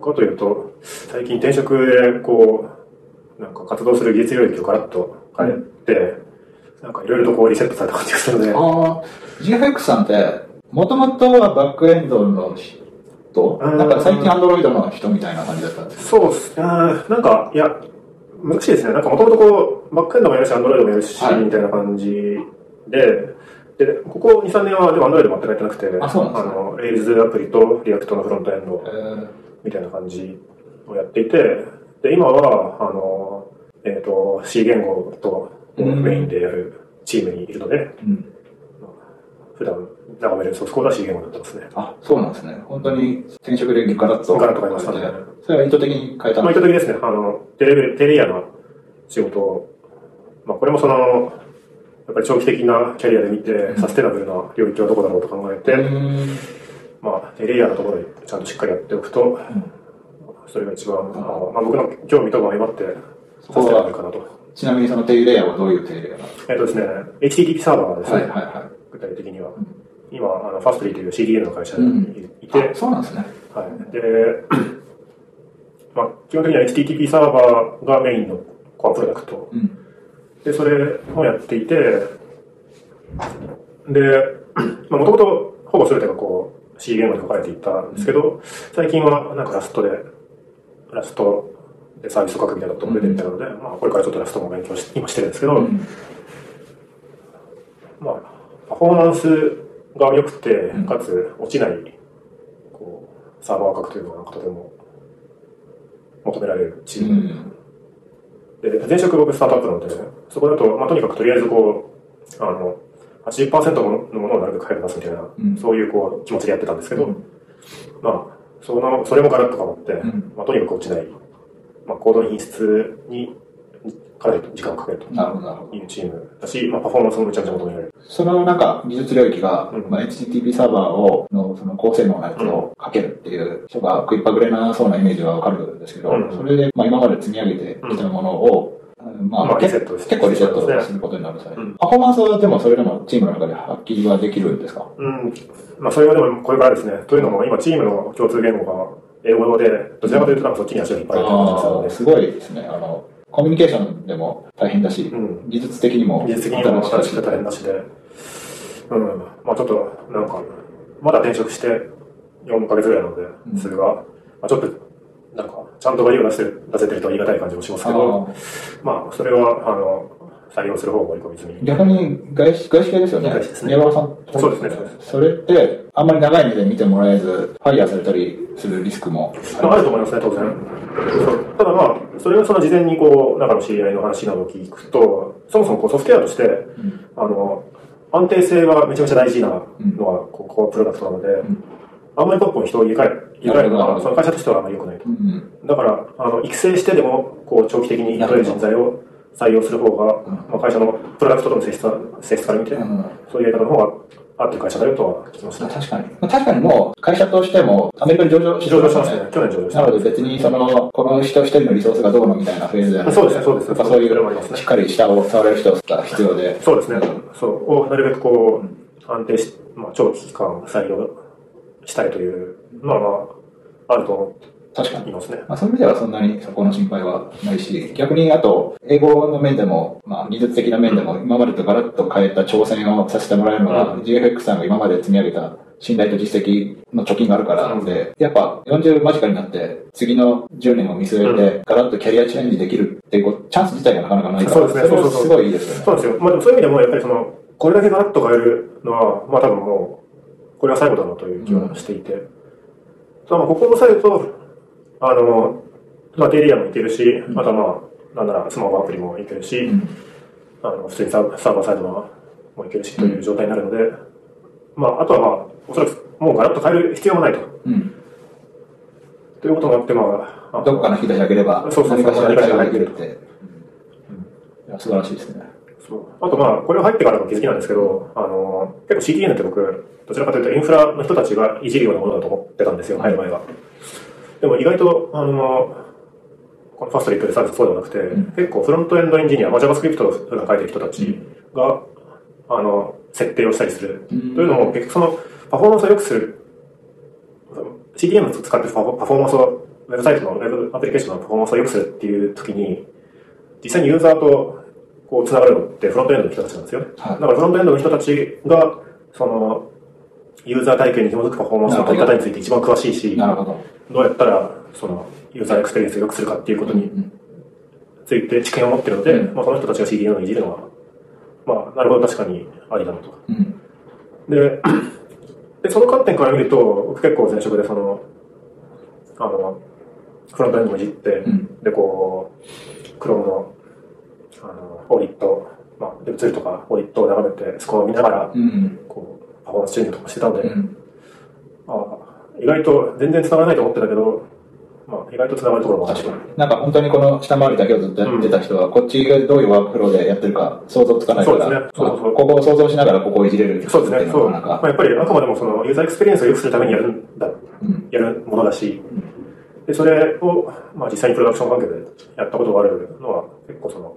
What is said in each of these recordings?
僕はというと、最近転職で、こう、なんか活動する技術領域をガラッと変えて、なんかいろいろとこうリセットされた感じがするので、ああ、GFX さんって、もともとはバックエンドの人うんなんか最近アンドロイドの人みたいな感じだったんですそうっす。なんか、いや、難しいですね。なんかもともとこう、バックエンドもやるし、アンドロイドもやるし、はいみたいな感じで、で、ここ2、3年はでもアンドロイド全くやってなくて、あそうなんですね。の、Rails アプリと React のフロントエンド。えーみたいな感じをやっていて、で、今は、あの、えっ、と、C 言語とうんメインでやるチームにいるので、うん普段眺めるソースコードは C 言語になってますね。あ、そうなんですね。本当に転職でガラッと。ガラッと変えましたねそれは意図的に変えたまあ、の意図的ですね。あの、低レ、低レイヤーの仕事を、まあ、これもその、やっぱり長期的なキャリアで見て、サステナブルな領域はどこだろうと考えて、うんまあ、テレイヤーのところでちゃんとしっかりやっておくと、それが一番、あのまあ、僕の興味とも相まって、サステナブルかなと。ちなみにそのテイレイヤーはどういうテイレイヤーなんですえっとですね、HTTP サーバーですかね、はいはいは具体的には。今、あのファストリーという CDN の会社い。にいて、あそうなんですね。はい。で、まあ、基本的には HTTP サーバーがメインのコアプロダクト。うん。で、それをやっていて、で、まあ、もともとほぼ全てがこう、C 言語で書かれていたんですけど、最近はなんかラストで、ラストでサービスを書くみたいなことも出てるみたので、まあ、これからちょっとラストも勉強し今してるんですけど、うんまあ、パフォーマンスが良くて、かつ落ちない、こう、サーバーを書くというのがなんかとても求められるチうーム。ん。で、前職僕スタートアップなので、そこだと、まあ、とにかくとりあえずこう、あの、80%のものをなるべく早く出すみたいな、うん。そういうこう気持ちでやってたんですけど、うん。まあ、その、それもガラッと変わって、ん。まあ、とにかく落ちない、まあ、行動の品質にかなり時間をかけると。なるほど、なるほど。いうチームだし、まあ、パフォーマンスもめちゃめちゃ求められる。そのなんか技術領域が、うん。まあ、HTTP サーバーをのその高性能なやつをかけるっていう人が食いっぱぐれなそうなイメージはわかるんですけど、うん。それで、まあ、今まで積み上げてきたものを、まあ、結構リセットすることになるんですよね。うんパフォーマンスはでもそれでもチームの中で発揮はできるんですか？うん。まあ、それはでもこれからですね。というのも、今チームの共通言語が英語で、どちらかというとなんかそっちに足を引っ張る感で、すごいですね。あの、コミュニケーションでも大変だし、うん技術的にも技術的にも新しくて大変だしで、うん。まあちょっと、なんか、まだ転職して4ヶ月ぐらいなので、それが、まあちょっと、なんか、ちゃんとバリューを出せる出せてるとありがたい感じもしますけど、まあそれは、あの、採用する方を盛り込み済み。逆に外資外資系ですよね。外資ですね。さんそうですねそれって、あんまり長い目で見てもらえず、ファイヤーされたりするリスクも。ありまあ、あると思いますね、当然。そう。ただまあ、それはその事前にこう、中の知り合いの話などを聞くと、そもそもこうソフトウェアとして、あの、安定性がめちゃめちゃ大事なのは、ここプロダクトなので、あんまりポップに人を入れ替える、入れ替えるその会社としてはあまり良くないとう。ん。だから、あの、育成してでも、こう、長期的に雇える人材を採用する方が、まあ、会社のプロダクトとの性質は性質から見て、うんそういうやり方の方が合ってる会社だよとは聞きましたね。確かに。まあ確かにもう、会社としても、アメリカに上場して上場しましたね。去年上場しなた。ので別に、その、この人一人のリソースがどうのみたいなフェーズではなくてそうですねそうですねそういう、ねしっかり下を触れる人が必要で。そうですね。そう。をなるべくこう、安定し、まあ、長期期間採用したいという、まあまあ、あると思確かにい。ますね。まあ、そういう意味ではそんなにそこの心配はないし、逆にあと、英語の面でも、まあ、技術的な面でも、今までとガラッと変えた挑戦をさせてもらえるのは、GFX さんが今まで積み上げた信頼と実績の貯金があるからで、やっぱ40間近になって、次の10年を見据えて、ガラッとキャリアチェンジできるっていうこうチャンス自体がなかなかないから、そうですねそうそうそうすごいいいですよね。そうですよ。まあでもそういう意味でも、やっぱりその、これだけガラッと変えるのは、まあ多分もう、これは最後だろうという気はしていて。ただまあここを押さえると、あの、まあデリアもいけるし、あとはまあ、なんならスマホアプリもいけるし、あの、普通にサーサーバーサイドのもいけるしという状態になるので、まああとはまあ、おそらくもうガラッと変える必要もないと。うん。ということもあって、まあ、あどっかの引き出し開ければ、そうそうそう何かしら何かしらができるって。うんいや素晴らしいですね。そうあとまあ、これは入ってからの気づきなんですけど、あの、結構 CDN って僕、どちらかというとインフラの人たちがいじるようなものだと思ってたんですよ、入る前は。でも意外と、あの、このファストリップでサービスそうではなくて、結構フロントエンドエンジニア、まあ、JavaScript を普段書いてる人たちが、あの、設定をしたりする。というのも、結局その、パフォーマンスを良くする、CDN を使ってパフォパフォーマンスをウェブサイトのウェブアプリケーションのパフォーマンスを良くするっていう時に、実際にユーザーとこう繋がるのってフロントエンドの人たちなんですよね。はいだからフロントエンドの人たちが、その、ユーザー体験に紐づくパフォーマンスの取り方について一番詳しいし、なるほど。どうやったら、その、ユーザーエクスペリエンスを良くするかっていうことにうんついて知見を持ってるので、うんまあその人たちが CDN をいじるのは、まあ、なるほど確かにありだなと。うん。で、で、その観点から見ると、僕結構前職でその、あの、フロントエンドもいじって、うんで、こう、クロームの、あの、オーディット、まあ、で、ツールとかオーディットを眺めて、スコアを見ながら、うん。こう、パフォーマンスチェンジとかしてたんで、うん。ああ意外と全然繋がらないと思ってたけど、まあ、意外と繋がるところも確かに。なんか本当にこの下回りだけをずっとやってた人は、こっちがどういうワークフローでやってるか想像つかないから、そうですね。そうそうここを想像しながらここをいじれるそうですね、そう。まあ、やっぱりあくまでもそのユーザーエクスペリエンスを良くするためにやるんだ、うん。やるものだし、で、それを、まあ実際にプロダクション環境でやったことがあるのは、結構その、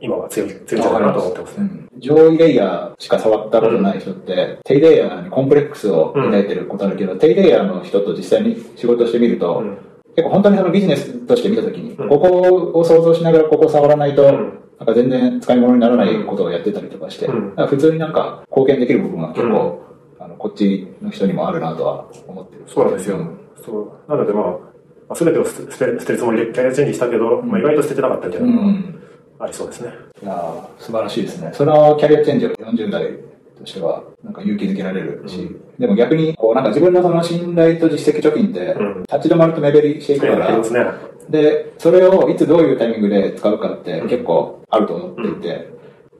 今は強い、強いんじゃないかなと思ってますね。うん上位レイヤーしか触ったことない人って、低レイヤーにコンプレックスを抱いてることあるけど、低レイヤーの人と実際に仕事してみると、うん結構本当にそのビジネスとして見たときに、うんここを想像しながらここを触らないと、んなんか全然使い物にならないことをやってたりとかして、普通になんか貢献できる部分は結構、あのこっちの人にもあるなとは思ってる。そうなんですよ。そう。なのでまあ、まあ、全てを捨て捨てるつもりでキャリアチェンジしたけど、まあ意外と捨ててなかったみたいなうん。ありそうですね。いやー素晴らしいですね。そのキャリアチェンジを40代としては、なんか勇気づけられるし、でも逆に、こうなんか自分のその信頼と実績貯金ってうん、立ち止まると目減りしていくから、ありますね。で、それをいつどういうタイミングで使うかって結構あると思っていて、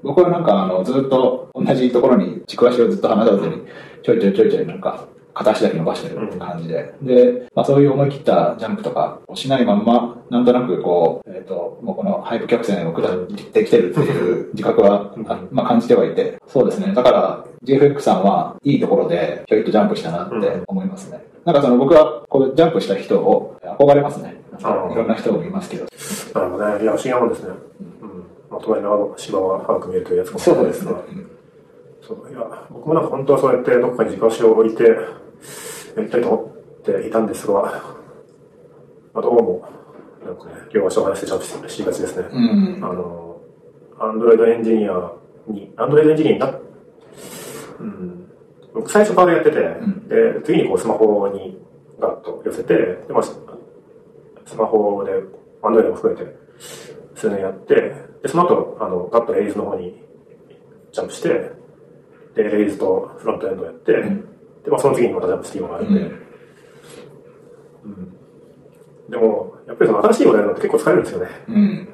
僕はなんかあの、ずっと同じところに軸足をずっと離さずに、ちょいちょいちょいちょいなんか、片足だけ伸ばしてる感じで。で、まあそういう思い切ったジャンプとかをしないまんま、なんとなくこう、えっ、と、もうこのハイプ曲線を下ってきてるっていう自覚は、あまあ感じてはいて、そうですね。だから、GFX さんはいいところでひょいっとジャンプしたなって思いますね。なんかその僕はこうジャンプした人を憧れますね。いろんな人もいますけど。なるほどね。いや、不思議なもんですね。うん。まあ、隣のあの芝は早く見えるというやつかもしれないですが。そう。いや、僕もなんか本当はそうやってどこかに軸足を置いて、やりたいと思っていたんですが、まあ、どうも、なんかね、両足を離してジャンプしがちですね。うん。あの、アンドロイドエンジニアに、アンドロイドエンジニアになっ、うん、僕最初パーでやってて、んで、次にこうスマホにガッと寄せて、で、まあ、ススマホで、アンドロイドも含めて、数年やって、で、その後、あの、ガッとレイズの方にジャンプして、で、レイズとフロントエンドやって、んで、まあ、その次にまたジャンプして今があるんで、うんでも、やっぱりその新しいことやるのって結構疲れるんですよね。うん。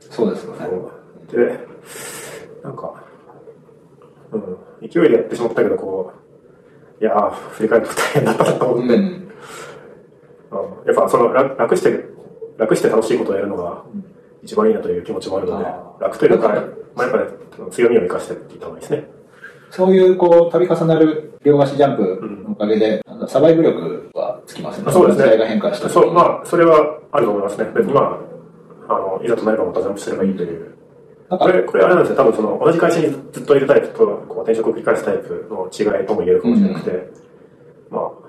そうですよね。で、なんか、うん、勢いでやってしまったけど、こう、いやー、振り返ると大変だったなと思って、うん。うんやっぱその楽楽して、楽して楽しいことをやるのが一番いいなという気持ちもあるので楽というか、まあ、やっぱり強みを生かしてって言った方がいいですね。そういう、こう、度重なる両足ジャンプのおかげで、サバイブ力はつきますね。そうですね。時代が変化したそう、まあ、それはあると思いますね。別にまあ、あの、いざとなればまたジャンプすればいいという。これ、これあれなんですよ。多分その、同じ会社にずっといるタイプと、こう、転職を繰り返すタイプの違いとも言えるかもしれなくて、まあ、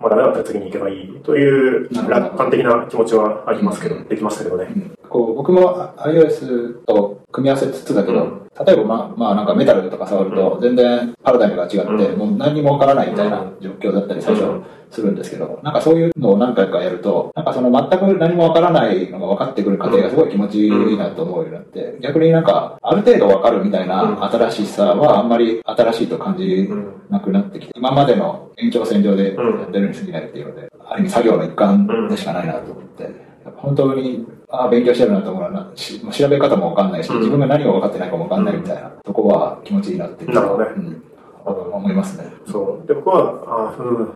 まあダメだったら次に行けばいいという楽観的な気持ちはありますけど、うんできましたけどね。こう僕も iOS と組み合わせつつだけど、うん。例えばまあ、まあなんかメタルとか触ると全然パラダイムが違って、うん。もう何にもわからないみたいな状況だったり最初うん。するんですけど、なんかそういうのを何回かやると、なんかその全く何もわからないのが分かってくる過程がすごい気持ちいいなと思うようになって、逆になんかある程度わかるみたいな新しさはあんまり新しいと感じなくなってきて、今までの延長線上でやってるに過ぎないっていうので、ある意味作業の一環でしかないなと思って、本当に、ああ、勉強してるなと思うなし調べ方もわかんないし、うん自分が何が分かってないかもわかんないみたいなとこは気持ちいいなってなるほどねうん、思いますね。そう。で、僕は、あうん。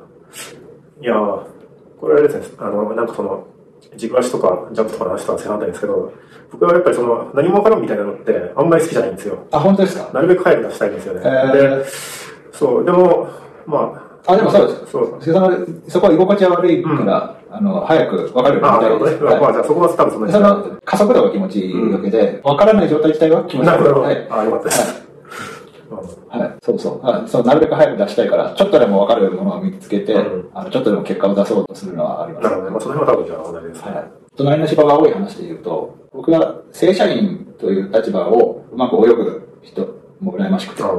いやーこれはですね、あの、なんかその、軸足とかジャンプとかの話とは正反対ですけど、僕はやっぱりその、何もわからんみたいなのって、あんまり好きじゃないんですよ。あ、本当ですか？なるべく早く出したいんですよね。へーで、そう、でも、まあ、あ、でもそうです。そう。そのそこは居心地が悪いから、あの、早く分かるようになり。たいです。まあ、じゃあそこは多分そんなにその加速度が気持ちいいわけで、分からない状態自体は気持ちいい。なるほど。はいああ、よかったです。うんはい、そうそうあそう。なるべく早く出したいから、ちょっとでも分かるものを見つけて、うんあのちょっとでも結果を出そうとするのはあります。なるほどね。まあ、その辺は多分じゃあ同じですね。はい、隣の芝が多い話で言うと、僕が正社員という立場をうまく泳ぐ人も羨ましくて、あ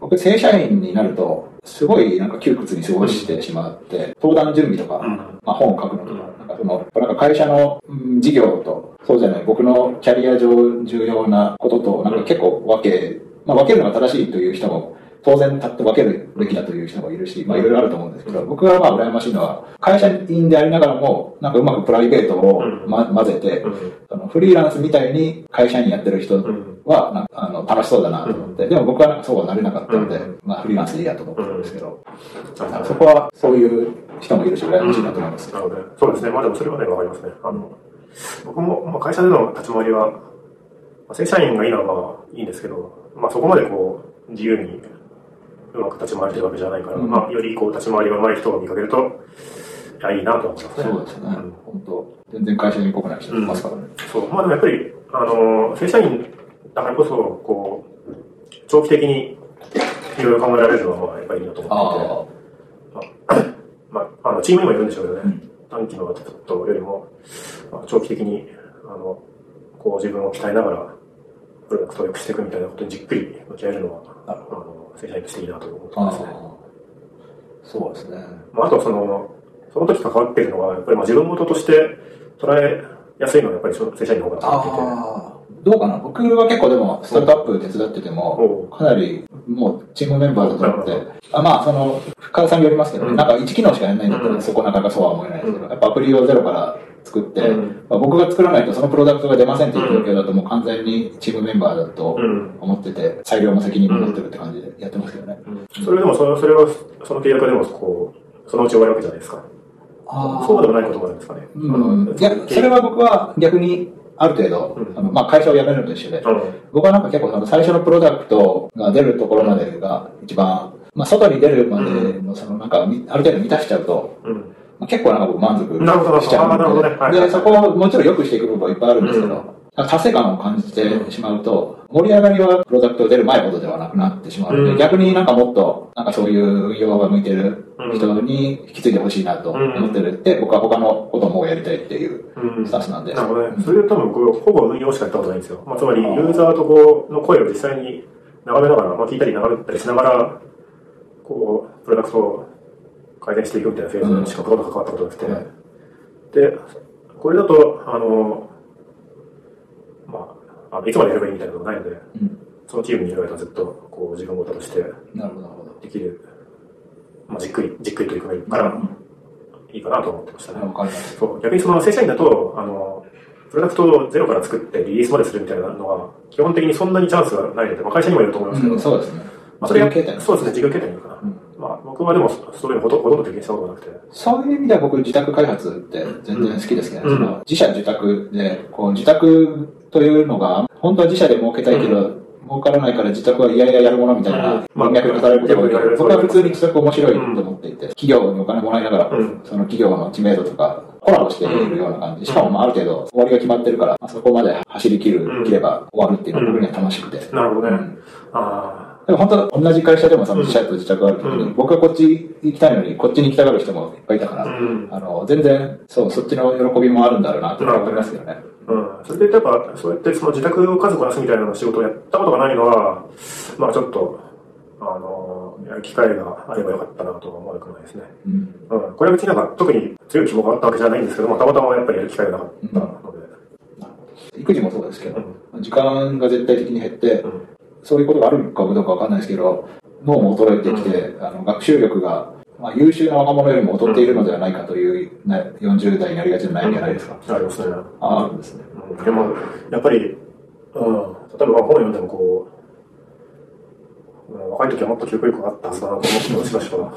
僕正社員になると、すごいなんか窮屈に過ごしてしまって、登壇準備とか、うん。まあ、本を書くのとか、なんかその、なんか会社のうん事業と、そうじゃない、僕のキャリア上重要なことと、なんか結構分け、まあ分けるのが正しいという人も、当然立って分けるべきだという人もいるし、まあいろいろあると思うんですけど、僕はまあ羨ましいのは、会社員でありながらも、なんかうまくプライベートを、ま、混ぜて、うんそのフリーランスみたいに会社員やってる人うんは、あの楽しそうだなと思って、でも僕はなんかそうはなれなかったので、うんまあフリーランスでいいやと思ってるんですけど、そこはそういう人もいるし、羨ましいなと思います。なるほどね。そうですね。まあでもそれはね、わかりますね。あの、僕も、まあ、会社での立ち回りは、まあ、正社員がいいのはまあいいんですけど、まあそこまでこう、自由にうまく立ち回れてるわけじゃないから、うんまあよりこう、立ち回りが上手い人を見かけると、いや、いいなとは思いますね。そうですね。ん本当全然会社にっぽくない人いますからね。そう。まあでもやっぱり、あの、正社員だからこそ、こう、長期的にいろいろ考えられるのは、まあやっぱりいいなと思っていて、まあ、あの、チームにもいるんでしょうけどね。うん短期のことよりも、まあ、長期的に、あの、こう自分を鍛えながら、プロダクトを良くしていくみたいなことにじっくり向き合えるのは、あの、正社員としていいなと思ってあますね。あ。そうですね。まあ、あとはその、その時関わっているのは、やっぱりまあ自分事として捉えやすいのは、やっぱり正社員の方がと思っていて、ああ。どうかな？僕は結構でも、スタートアップ手伝ってても、かなりもうチームメンバーだと思って。あまあ、その、深田さんによりますけど、うん。なんか1機能しかやらないんだったら、うん。そこなかなかそうは思えないですけど、うん。やっぱアプリをゼロから作って、うん。まあ、僕が作らないとそのプロダクトが出ませんっていう状況だと、もう完全にチームメンバーだとうん。思ってて、裁量の責任も持ってるって感じでやってますけどね。それでもそれ、それは、その契約でも、こう、そのうち終わるわけじゃないですか。そうでもないこともあるんですかね。うん。いや、それは僕は逆に、ある程度、うん。あのまあ、会社を辞めるのと一緒で、うん、僕はなんか結構その最初のプロダクトが出るところまでが一番、まあ、外に出るまでのそのなんかみある程度満たしちゃうと、うん。まあ、結構なんか僕満足しちゃうあーなるほどね。はい。はいで、そこをもちろん良くしていく部分はいっぱいあるんですけど、うん達成感を感じてしまうと、盛り上がりはプロダクト出る前ほどではなくなってしまうので、うん逆になんかもっと、なんかそういう運用が向いてる人に引き継いでほしいなと思ってるって、僕は他のこともやりたいっていううんスタンスなんで。なるほどね。それで多分僕、ほぼ運用しかやったことないんですよ。まあ、つまり、ユーザーとこう、の声を実際に眺めながら、まあ、聞いたり眺めたりしながら、こう、プロダクトを改善していくみたいなフェーズにしかほとんど関わったことなくて。はいで、これだと、あの、まあ、あのいつまでやればいいみたいなのがないので、うんそのチームにいる間ずっと、こう、自分ごととして。できる、まあ、じっくり、じっくり取り組めるから、いいかなと思ってましたね。そう、逆にその正社員だと、あの、プロダクトをゼロから作ってリリースまでするみたいなのは、基本的にそんなにチャンスがないので、まあ、会社にもいると思いますけど、うん、そうですね。まあ、それがそうですね、事業形態にいるかな。うんまあ、僕はでも、そういうのほとほとんど経験したことがなくて、そういう意味では僕自宅開発って全然好きですけど、うんその自社自宅で、こう自宅というのが、本当は自社で儲けたいけど、儲からないから自宅はいやいややるものみたいなうん文脈にされることが多いけど、僕は普通に自宅面白いと思っていて、企業にお金もらいながら、うん。その企業の知名度とか、コラボしているような感じ。しかもまあある程度終わりが決まってるから、まあそこまで走り切る、うん。切れば終わるっていうのが僕には楽しくて。なるほどね。でも本当同じ会社でもその自社と自宅がある時に、うん。僕はこっち行きたいのに、こっちに行きたがる人もいっぱいいたから、あ、の、全然、そう、そっちの喜びもあるんだろうなって思いますけどね。うん。それでやっぱ、そうやってその自宅を家族を出すみたいな仕事をやったことがないのは、まあちょっと、あの、やる機会があればよかったなとは思わなくもないですね。うん。うん。これは別になんか特に強い希望があったわけじゃないんですけども、たまたまやっぱりやる機会がなかったので。育児もそうですけど、うん時間が絶対的に減って、うん。そういうことがあるかどうかわかんないですけど、脳も衰えてきて、あの学習力が、まあ、優秀な若者よりも劣っているのではないかという、ね、40代になりがちな悩みじゃないですか？ありますね。ああるんですね。うんでも、やっぱり、うん、例えば本を読んでもこう、うん若い時はもっと記憶力があったはずだなと思ってもしばしば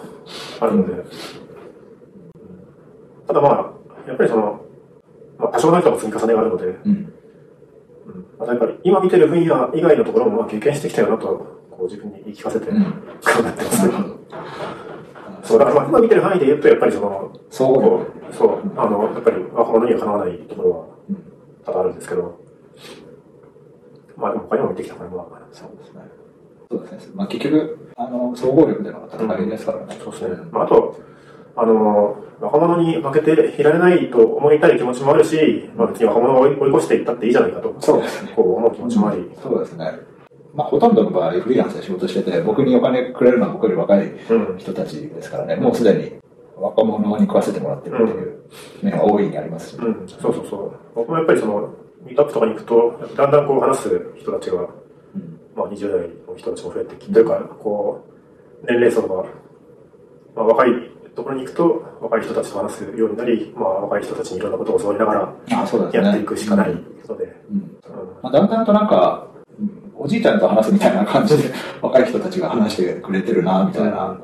あるので、うんただまあ、やっぱりその、まあ多少なりとも積み重ねがあるので、うん。うんまたやっぱり今見てる分野以外のところもまあ経験してきたよなと、こう自分に言い聞かせてうん頑張ってます。そう、だからまあ今見てる範囲で言うと、やっぱりその、総合こうそう、あの、やっぱり若者にはかなわないところはうん多々あるんですけど、まあでも他にも見てきたから、まあ、そうですね。そうですね。まあ結局、あの、総合力での戦いですからね。そうですね。まあ、あと、あの、若者に負けていられないと思いたい気持ちもあるし、まあ別に若者を追い越していったっていいじゃないかと、そうですね。こう思う気持ちもあり、そうですね。まあほとんどの場合、フリーランスで仕事してて、僕にお金くれるのは僕より若いうん。人たちですからね、もうすでに若者に食わせてもらってるっていう面が大いにありますし。うん、そうそうそう。僕もやっぱりその、ミートアップとかに行くと、だんだんこう話す人たちが、うんまあ20代の人たちも増えてきて、というか、こう、年齢層が、まあ若いところに行くと、若い人たちと話すようになり、まあ若い人たちにいろんなことを教わりながら。やっていくしかないうんので、うんまあ、だんだんとなんか、うんおじいちゃんと話すみたいな感じで、若い人たちが話してくれてるな、みたいな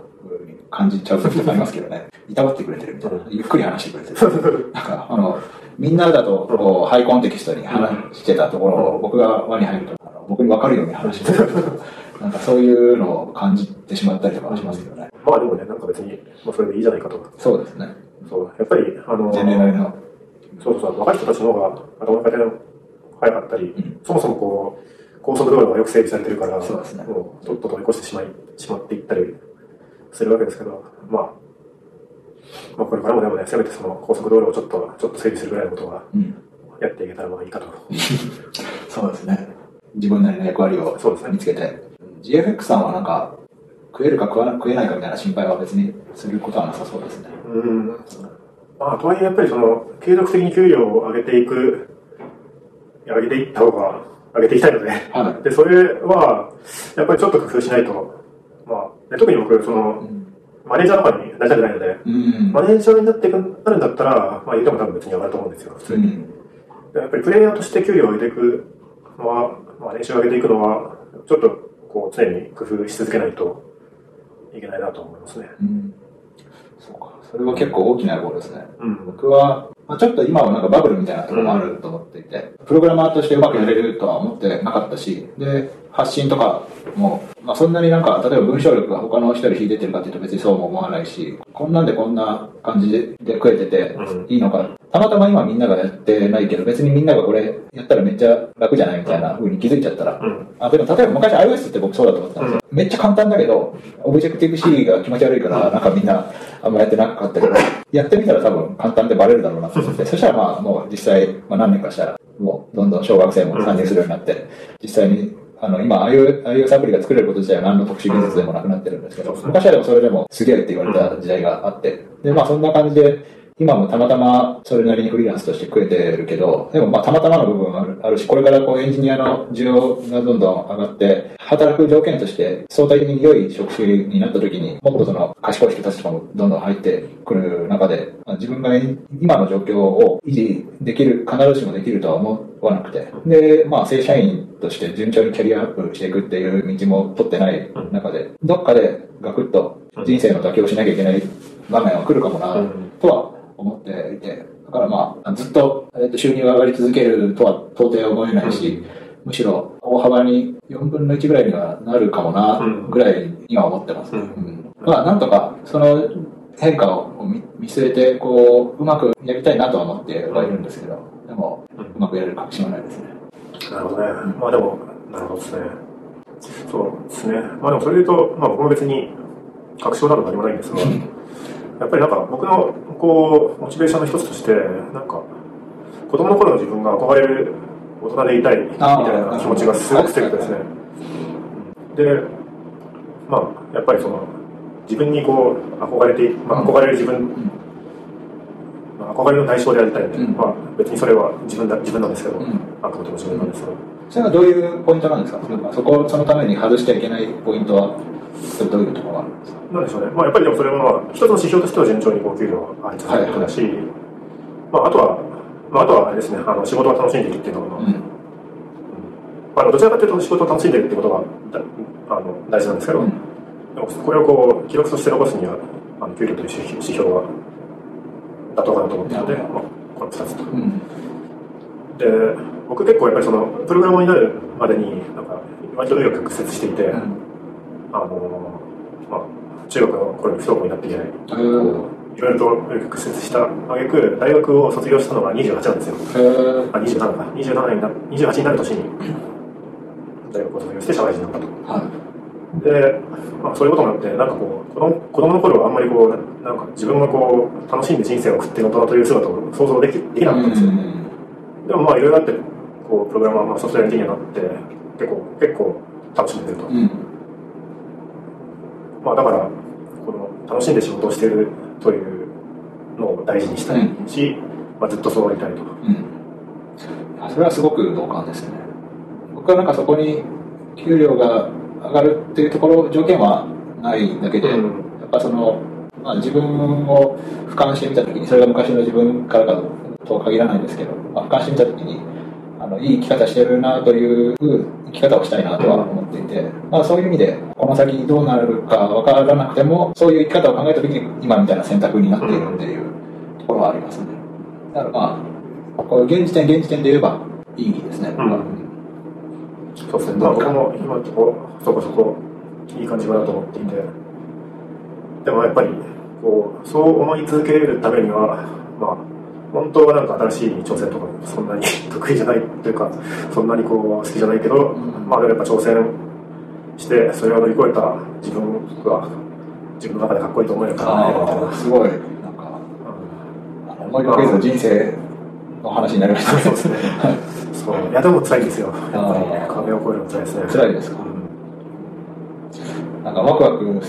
感じちゃう時とかありますけどね。いたわってくれてるみたいな。ゆっくり話してくれてる。なんか、あの、みんなだと、こう、ハイコンテキストに話してたところを、僕が輪に入ると、僕に分かるように話して。なんかそういうのを感じてしまったりとかはしますけどね。まあでもね、なんか別に、まあそれでいいじゃないかと。そうですね。そう、やっぱり、あの、前例なりの。そうそうそう、若い人たちの方が頭の回転が早かったり、うんそもそもこう、高速道路がよく整備されてるから、そうですねもうとっとと追い越してしまい、しまっていったりするわけですけど、まあ、まあこれからもでもね、せめてその高速道路をちょっと、ちょっと整備するぐらいのことはうん。やっていけたらまあいいかと。そうですね。自分なりの役割を見つけて。GFX さんはなんか、食えるか食わな食えないかみたいな心配は別にすることはなさそうですね。うん。まあ、とはいえやっぱりその、継続的に給料を上げていく、上げていった方が、上げていきたいので、はで、それは、やっぱりちょっと工夫しないと、まあ、で特に僕、その、マネージャーとかになりたくないので、うん。マネージャーになってなるんだったら、まあ、言っても多分別に上がると思うんですよ、普通に。うん。でやっぱりプレイヤーとして給料を上げていくのは、まあ、練習を上げていくのは、ちょっと、こう、常に工夫し続けないといけないなと思いますね。うん。そうか。それは結構大きなゴールですね。うん。僕は、まあ、ちょっと今はなんかバブルみたいなところもあると思っていて、プログラマーとしてうまくやれるとは思ってなかったし、で、発信とかも、まあ、そんなになんか、例えば文章力が他の人より引いてるかっていうと別にそうも思わないし、こんなんでこんな感じでで食えててうん。いいのか、たまたま今みんながやってないけど、別にみんながこれやったらめっちゃ楽じゃないみたいな風に気づいちゃったら、うん。あ、でも例えば昔 iOS って僕そうだと思ってたんですよ。めっちゃ簡単だけど、オブジェクティブ C が気持ち悪いから、なんかみんなあんまやってなかったけど、やってみたら多分簡単でバレるだろうなと思って、そしたらまあもう実際、まあ何年かしたら、もうどんどん小学生も参入するようになって、実際に、あの、今 iOS iOS アプリが作れること自体は何の特殊技術でもなくなってるんですけど、昔はでもそれでもすげえって言われた時代があって、で、まあそんな感じで、今もたまたまそれなりにフリーランスとして食えてるけど、でもまあたまたまの部分もあるあるし、これからこうエンジニアの需要がどんどん上がって、働く条件として相対的に良い職種になった時に、もっとその賢い人たちとかもどんどん入ってくる中で、まあ自分が今の状況を維持できる、必ずしもできるとは思わなくて、で、まあ正社員として順調にキャリアアップしていくっていう道も取ってない中で、どっかでガクッと人生の妥協をしなきゃいけない場面は来るかもな、とは思っていて、だからまあ、ずっと,、えっと収入が上がり続けるとは到底思えないし、むしろ大幅に4分の1ぐらいにはなるかもなうん、ぐらいには思ってます。まあ、なんとか、その変化を見見据えて、こう、うまくやりたいなとは思ってはいるんですけど、でも、うんうまくやれる確信はないですね。なるほどね。まあでも、なるほどですね。そうですね。まあでもそれで言うと、まあ僕も別に確証など何もないんですが、やっぱりなんか僕のこう、モチベーションの一つとして、なんか、子供の頃の自分が憧れる大人でいたいみたいな気持ちがすごく強くてですね。で、まあ、やっぱりその、自分にこう、憧れてい、まあ憧れる自分、まあ憧れの対象でありたいんで、うん。まあ別にそれは自分だ、自分なんですけど、うん。あくまでも自分なんですけど、それはどういうポイントなんですか？そこ、そのために外しちゃいけないポイントは、それどういうところがあるんですか？なんでしょうね。まあやっぱりでもそれはまあ、一つの指標としては順調にこう給料が上がり続けることだし、まああとは、まああとはあれですね、あの仕事を楽しんでいるっていうのが、うん。まあどちらかというと仕事を楽しんでいるってことがだあの大事なんですけど、うんでもこれをこう記録として残すには、あの給料という指指標が妥当かなと思っているので、まあ、この2つと。うん。で、僕結構やっぱりその、プログラマーになるまでに、なんか、割と紆余曲折していて、うんあの、まあ、中学の頃に不登校になっていけない。うんいろいろと紆余曲折した挙句大学を卒業したのが28なんですよ。あ、27か。27にな、28になる年に、大学を卒業して社会人になったと。はい。で、まあ、そういうことになって、なんかこう、子供子供の頃はあんまりこう、なんか自分がこう、楽しんで人生を送っている大人という姿を想像できできなかったんですよ。でもまあ、いろいろあって、こう、プログラマー、まあ、ソフトウェアエンジニアになって、結構、結構楽しんでると。うん、まあ、だから、この、楽しんで仕事をしているというのを大事にしたいし、うん、まあ、ずっとそうありたいと。うんそれはすごく同感ですね。僕はなんかそこに給料が上がるっていうところ、条件はないだけで、うん、やっぱその、まあ、自分を俯瞰してみたときに、それが昔の自分からかとは限らないんですけど、まあ、俯瞰してみたときに、あの、いい生き方してるなという生き方をしたいなとは思っていて、まあそういう意味で、この先どうなるかわからなくても、そういう生き方を考えたときに、今みたいな選択になっているっていうところはありますね。だからまあ、こう現時点、現時点で言えば、いいですね。うんそうですね、まあ、僕も今のところ、そこそこいい感じかなと思っていて、でもやっぱり、こう、そう思い続けるためには、まあ、本当はなんか新しい挑戦とかそんなに得意じゃないというか、そんなにこう好きじゃないけど、うん、まあでもやっぱ挑戦して、それを乗り越えた自分が、自分の中でかっこいいと思えるからね、みたいな。すごい、なんか、うん、思いがけず人生の話になりましたね。そうですね。そう。いや、でも辛いんですよ。やっぱり、壁を越えるの辛いですね。辛いですか、うん、なんかワクワク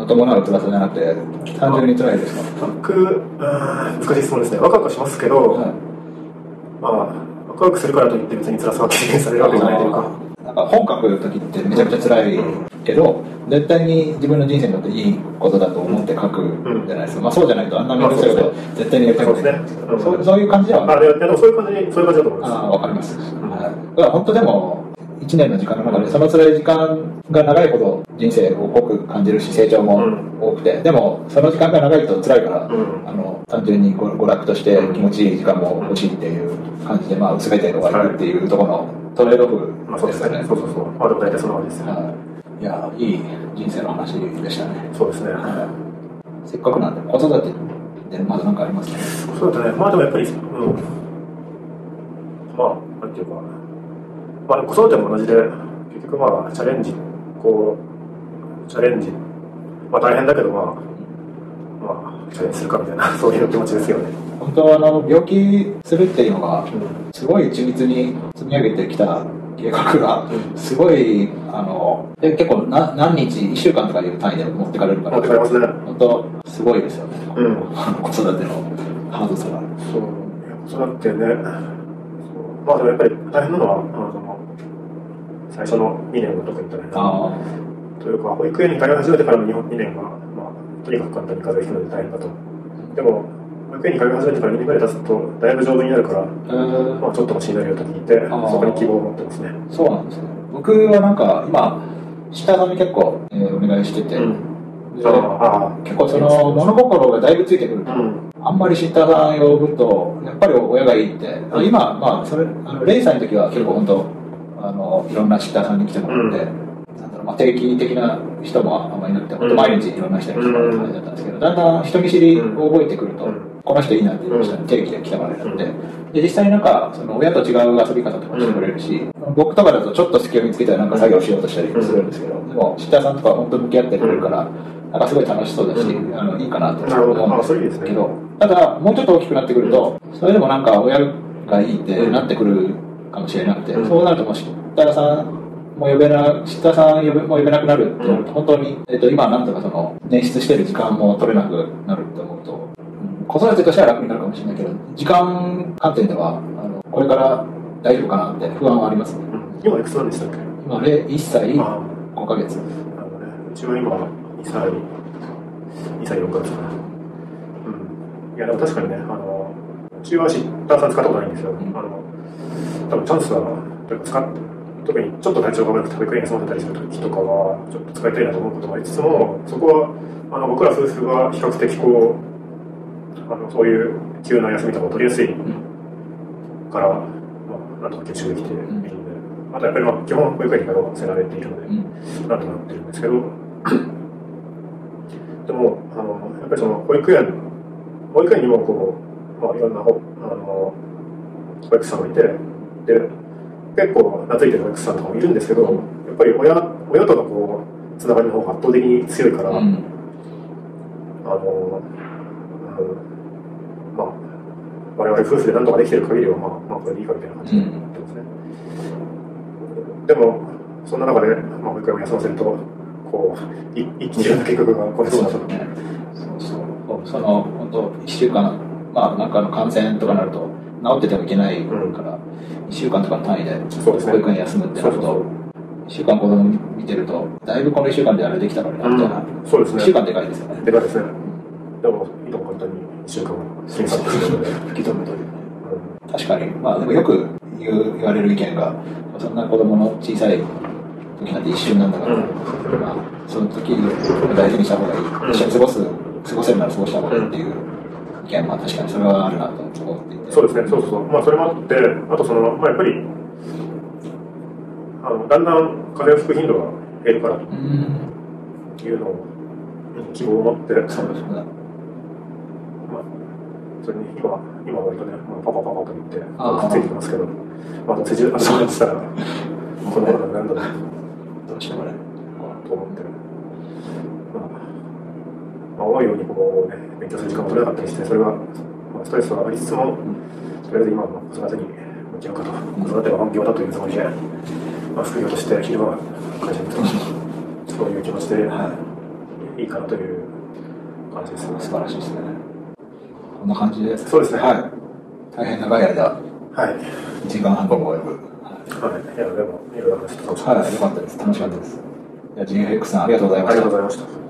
の伴う辛さじゃなくて、単純に辛いですか？僕、うん、難しい質問ですね。ワクワクはしますけど、はい、まあ、ワクワクするからといって別に辛さは軽減されるわけじゃないというか。なんか本書く時ってめちゃくちゃ辛いけど、絶対に自分の人生にとっていいことだと思って書くじゃないですか、まあ、そうじゃないとあんな面倒くさいこと絶対にやりたくない、そうそういう感じではあでもそういう感じそういう感じだと思います。あわかります、はい、だから本当でも1年の時間の中でその辛い時間が長いほど人生を濃く感じるし成長も多くて、うん、でもその時間が長いと辛いから、うん、あの単純に娯楽として気持ちいい時間も欲しいっていう感じで、まあ、全てのがいるっていうところのトレードオフですよね、そうそうそう。まあでも大体そのままですよ、はい。いやいい人生の話でしたね。そうですね、はい、せっかくなんで子育てでまだ何かありますね子育てね。まあでもやっぱりうん。まあなんていうかまあ子育ても同じで結局まあチャレンジこうチャレンジ。まあ大変だけどまあまあチャレンジするかみたいな そういう気持ちですよね。本当はあの病気するっていうのがすごい緻密に積み上げてきた計画がすごい、あので結構な何日1週間とかいう単位で持ってかれるから持ってかれますね。本当すごいですよね、うん、子育てのハードさが。そう。子育てねまあでもやっぱり大変なのはあの最初の2年の特に大変なというか保育園に通い始めてからの2年は、まあ、とにかく簡単に風邪ひくので大変だと。でも保育園に通い始めてから2年ぐらい経つとだいぶ丈夫になるから、まあ、ちょっとしんどいよと聞いてそこに希望を持ってますね。そうなんですね僕はなんか今下田に結構、えー、お願いしてて、うん、結構その物心がだいぶついてくると、うん、あんまりシッターさん呼ぶとやっぱり親がいいって、うん、今まあそれあの0歳の時は結構本当あのいろんなシッターさんに来てもらって、なんだろうまあ、定期的な人もあんまりいなくて、本当毎日いろんな人に来てもらう感じだったんですけど、だんだん人見知りを覚えてくると、この人いいなっていう人に定期で来てもらえるので、で、実際になんか、その親と違う遊び方とかしてくれるし、僕とかだとちょっと隙を見つけたらなんか作業しようとしたりするんですけど、でも、シッターさんとか本当向き合ってくれるから、なんかすごい楽しそうだし、あの、いいかなと思うんですけど、ただ、もうちょっと大きくなってくると、それでもなんか親がいいってなってくるかもしれなくて、そうなるともうシッターさんも呼べな、シッターさん呼べも呼べなくなるってなると、本当に、えっ、と、今なんとかその、捻出してる時間も取れなくなるって思うと、子育てとしては楽になるかもしれないけど、時間観点では、あのこれから大丈夫かなって不安はありますね。今いくつなんでしたっけ？今、1歳5ヶ月。なるほどね。うちは今、2歳、2歳4ヶ月かな。うん。いや、でも確かにね、あの、うちはシッターさん使ったことないんですよ。うん、あの、多分チャンスは、使って、特にちょっと体調が悪く食べ食いが済ませたりする時とかは、ちょっと使いたいなと思うこともありつつも、そこは、あの、僕ら夫婦は比較的こう、あのそういう急な休みとか取りやすい。から、まあ、なんとか吸収できているので、あとやっぱりまあ基本保育園に通わせられているので、なんとかなってるんですけど、でも、あのやっぱりその保育園、保育園にもこう、まあ、いろんな保あの保育士さんがいて、で結構懐いてる保育士さんとかもいるんですけど、やっぱり親親とのこうつながりの方が圧倒的に強いから、うん。あの、うん、まあ、我々夫婦で何とかできてる限りは、まあ、まあ、これでいいかみたいな感じで思ってますね。でも、そんな中で、まあ、もう一回も休ませると、こう、い一気にいろんな計画がこねそうなと。ね。そうそう。その、本当一週間、まあ、なんかの感染とかなると、治っててもいけないから、一週間とかの単位で、そうですね保育園休むってなるそうそうと、一週間子供見てると、だいぶこの一週間であれできたのにな、みたいな。そうですね。一週間でかいですよね。でかいですね。でも、いとも簡単に一週間審査するので、吹き飛ぶというね。確かに。まあ、でもよく言う言われる意見が、そんな子供の小さい時なんて一瞬なんだから、うんまあ、その時を大事にした方がいい。ん一緒に過ごす、過ごせるなら過ごした方がいいっていう意見は、確かにそれはあるなと思っていて。そうですね、そうそうそう。まあ、それもあって、あとその、まあ、やっぱり、あの、だんだん風邪をひく頻度が減るからうん。というのを、希望を持って、そうですね。まあ、それに今、今割とね、まあ、パパパパと言って、くっついてきますけど、まあ、どうせじゅ、あの、そうしたら、このことになるんだな、どうしてもね。と思ってる。まあ、まあ、思うようにこうね、勉強す。る時間も取れなかったりして、それが、まあ、ストレスはありつつも、とりあえず今の子育てに向き合うかと、子育ては本業だとい。うつもりで、まあ、副業として昼間は会社に行って、そうい。う気持ちで、い。い。かなとい。う感じです。素晴らしい。ですね。こんな感じで。そうですねはい。大変長い。間、はい。時間半後も及ぶ。はい。い。や、でも、い。ろい。ろ話してたはい、よかったです。楽しかったです。じゃあ、GFX さん、ありがとうござい。ましたありがとうご。ざい。ました。